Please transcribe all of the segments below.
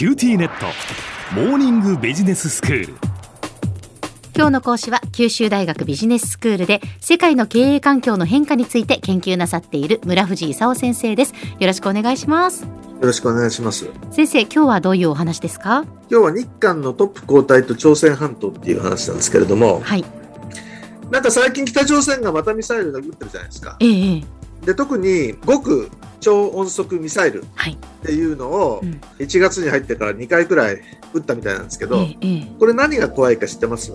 QTnet。モーニングビジネススクール。今日の講師は九州大学ビジネススクールで世界の経営環境の変化について研究なさっている村藤勲先生です。よろしくお願いします。よろしくお願いします。先生今日はどういうお話ですか？今日は日韓のトップ交代と朝鮮半島っていう話なんですけれども、はい。なんか最近北朝鮮がまたミサイル撃ってるじゃないですか。ええええで、特に極超音速ミサイルっはいていうのをうん1月に入ってから2回くらい撃ったみたいなんですけど、これ何が怖いか知ってます？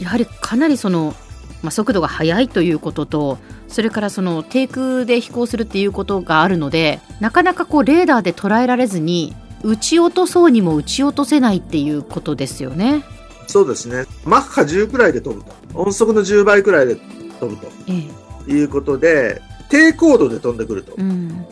やはりかなりその、まあ、速度が速いということとそれからその低空で飛行するっていうことがあるのでなかなかこうレーダーで捉えられずに撃ち落とそうにも撃ち落とせないっていうことですよね。そうですね。マッハ10くらいで飛ぶと。音速の10倍くらいで飛ぶとええいうことで、低高度で飛んでくると。うん。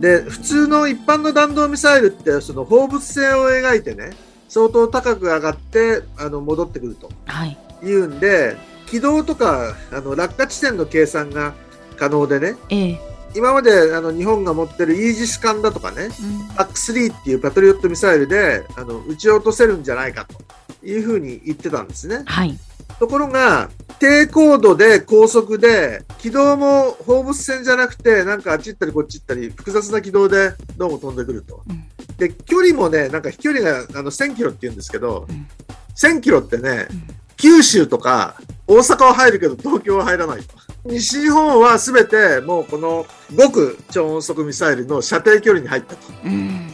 で普通の一般の弾道ミサイルってその放物線を描いてね相当高く上がってあの戻ってくると。はい。いうんで軌道とかあの落下地点の計算が可能でね。ええ。今まであの日本が持ってるイージス艦だとかねうん。PAC3 っていうパトリオットミサイルであの撃ち落とせるんじゃないかというふうに言ってたんですね。はいところが、低高度で高速で、軌道も放物線じゃなくて、なんかあっち行ったりこっち行ったり、複雑な軌道でどうも飛んでくると。うんで、距離もね、なんか飛距離があの1000キロって言うんですけど、うん1000キロってねうん、九州とか大阪は入るけど東京は入らないと。西日本はすべてもうこの極超音速ミサイルの射程距離に入ったと。うん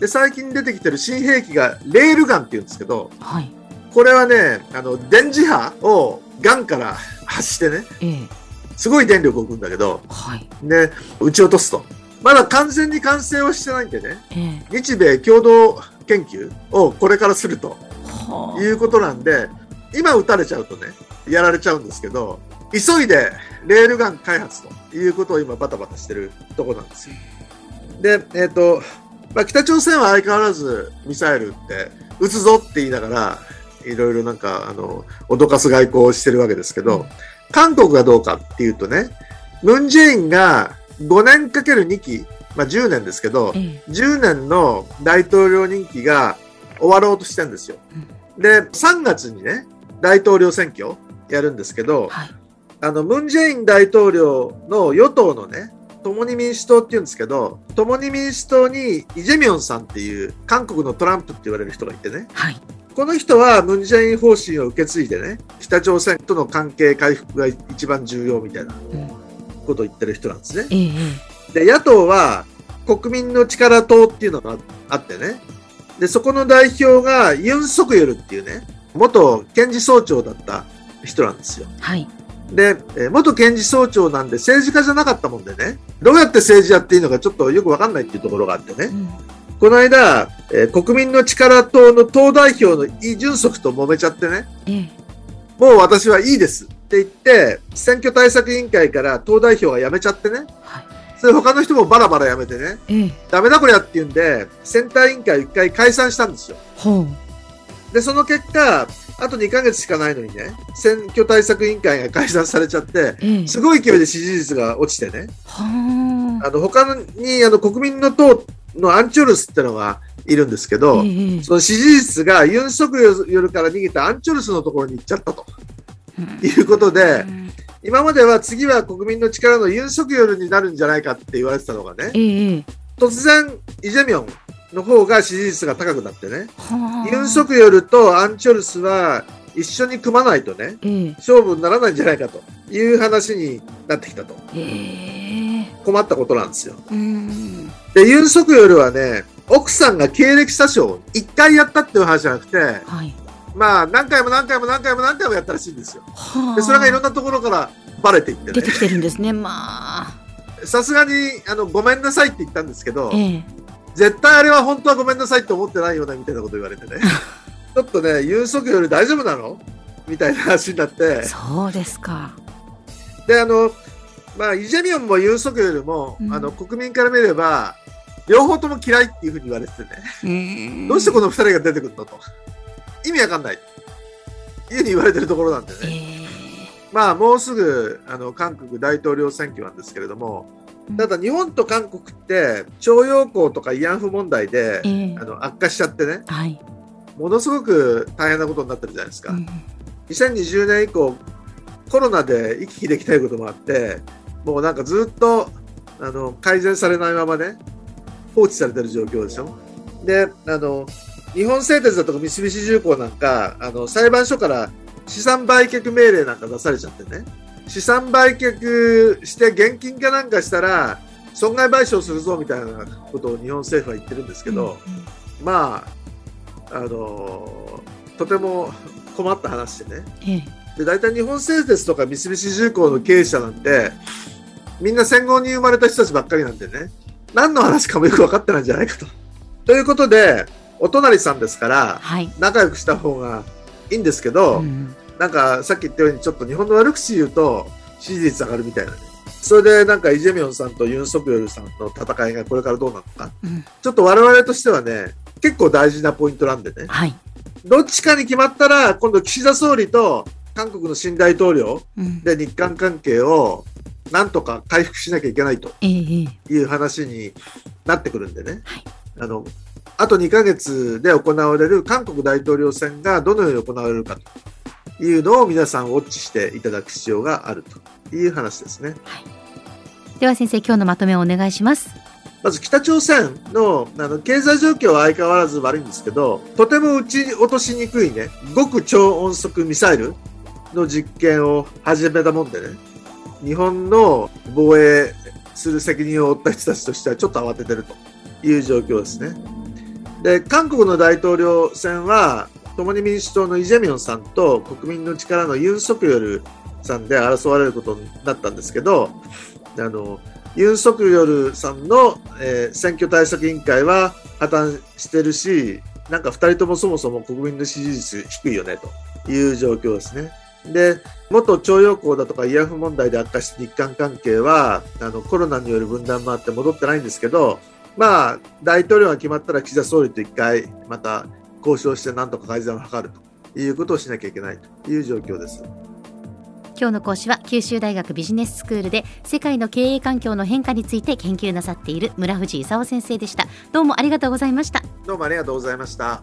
で、最近出てきてる新兵器がレールガンって言うんですけど、はい。これはね、あの、電磁波をガンから発してね、ええ。すごい電力を送るんだけど、はい。で、撃ち落とすと。まだ完全に完成はしてないんでね、ええ。日米共同研究をこれからするとはいうことなんで、今撃たれちゃうとね、やられちゃうんですけど、急いでレールガン開発ということを今バタバタしてるところなんですよ。で、えっ、と、まあ、北朝鮮は相変わらずミサイルって撃つぞって言いながら、いろいろなんか、あの、脅かす外交をしてるわけですけど、うん。韓国がどうかっていうとね、ムンジェインが5年かける2期、まあ、10年ですけどあ、ええ。10年の大統領任期が終わろうとしてるんですよ。で、3月にね、大統領選挙やるんですけど、はい。あの、ムン・ジェイン大統領の与党のね、共に民主党って言うんですけど、共に民主党にイ・ジェミョンさんっていう韓国のトランプって言われる人がいてね、はいこの人はムン・ジェイン方針を受け継いでね、北朝鮮との関係回復が一番重要みたいなうんことを言ってる人なんですね。えええで、野党は国民の力党っていうのがあってね。で、そこの代表がユン・ソクヨルっていうね、元検事総長だった人なんですよ。えはいで、えー元検事総長なんで政治家じゃなかったもんでね、どうやって政治やっていいのかちょっとよくわかんないっていうところがあってね。うん。この間、えー国民の力党の党代表のイ・ジュンソクと揉めちゃってね、ええ。もう私はいいですって言って、選挙対策委員会から党代表が辞めちゃってね、はい。それ他の人もバラバラ辞めてね、ええ。ダメだこりゃって言うんで、センター委員会を一回解散したんですよ。で、その結果、あと2ヶ月しかないのにね、選挙対策委員会が解散されちゃって、ええ。すごい勢いで支持率が落ちてね、はあ。あの、他に、あの、国民の党のアンチョルスってのがいるんですけど、ええその支持率がユン・ソクヨルから逃げたアンチョルスのところに行っちゃったと。うん。いうことで、うん。今までは次は国民の力のユン・ソクヨルになるんじゃないかって言われてたのがね、突然、イ・ジェミョンの方が支持率が高くなってね、はあ。ユン・ソクヨルとアン・チョルスは一緒に組まないとね、ええ。勝負にならないんじゃないかという話になってきたと。ええ。困ったことなんですよ。うん。で、ユン・ソクヨルはね、奥さんが経歴詐称を一回やったっていう話じゃなくて、はい。まあ何回も何回も何回も何回もやったらしいんですよ。はあ。で、それがいろんなところからバレていってね。出て。きてるんですね。まあ。さすがに、あの、ごめんなさいって言ったんですけど、ええ絶対あれは本当はごめんなさいって思ってないようなみたいなこと言われてね。ちょっとね、ユン・ソクヨル大丈夫なの？みたいな話になって。そうですかで、あの、まあ、イ・ジェミョンもユン・ソクヨルも、うんあの、国民から見れば、両方とも嫌いっていうふうに言われててね。うんどうしてこの二人が出てくるのと？意味わかんない。いうふうに言われてるところなんでえね。えまあ、もうすぐ、あの、韓国大統領選挙なんですけれども、ただ日本と韓国って徴用工とか慰安婦問題で、ええ。あの悪化しちゃってねはい。ものすごく大変なことになってるじゃないですか、うん2020年以降コロナで行き来できないこともあってもうなんかずっとあの改善されないままね放置されてる状況でしょ。であの日本製鉄だとか三菱重工なんかあの裁判所から資産売却命令なんか出されちゃってね資産売却して現金化なんかしたら損害賠償するぞみたいなことを日本政府は言ってるんですけど、まああのとても困った話でね。ええ。で大体日本製鉄とか三菱重工の経営者なんてみんな戦後に生まれた人たちばっかりなんでね。何の話かもよく分かってないんじゃないかと。ということでお隣さんですからはい。仲良くした方がいいんですけど、うんなんかさっき言ったようにちょっと日本の悪口言うと支持率上がるみたいなね。それでなんかイ・ジェミョンさんとユン・ソクヨルさんの戦いがこれからどうなるのか。うん。ちょっと我々としてはね結構大事なポイントなんでね。はい。どっちかに決まったら今度岸田総理と韓国の新大統領うん。で日韓関係をなんとか回復しなきゃいけないという話になってくるんでね、はい。あのあと2ヶ月で行われる韓国大統領選がどのように行われるかというのを皆さんウォッチしていただく必要があるという話ですね。では先生、今日のまとめをお願いします。まず北朝鮮のあの経済状況は相変わらず悪いんですけど、とても撃ち落としにくいね、極超音速ミサイルの実験を始めたもんでね、日本の防衛する責任を負った人たちとしてはちょっと慌ててるという状況ですね。で、韓国の大統領選は、共に民主党のイ・ジェミョンさんと国民の力のユン・ソクヨルさんで争われることになったんですけど、あの、ユン・ソクヨルさんの、えー選挙対策委員会は破綻してるし、なんか2人ともそもそも国民の支持率低いよねという状況ですね。で、元徴用工だとか慰安婦問題で悪化した日韓関係はあのコロナによる分断もあって戻ってないんですけど、まあ、大統領が決まったら岸田総理と一回また交渉してなんとか改善を図るということをしなきゃいけないという状況です。今日の講師は九州大学ビジネススクールで世界の経営環境の変化について研究なさっている村藤勲先生でした。どうもありがとうございました。どうもありがとうございました。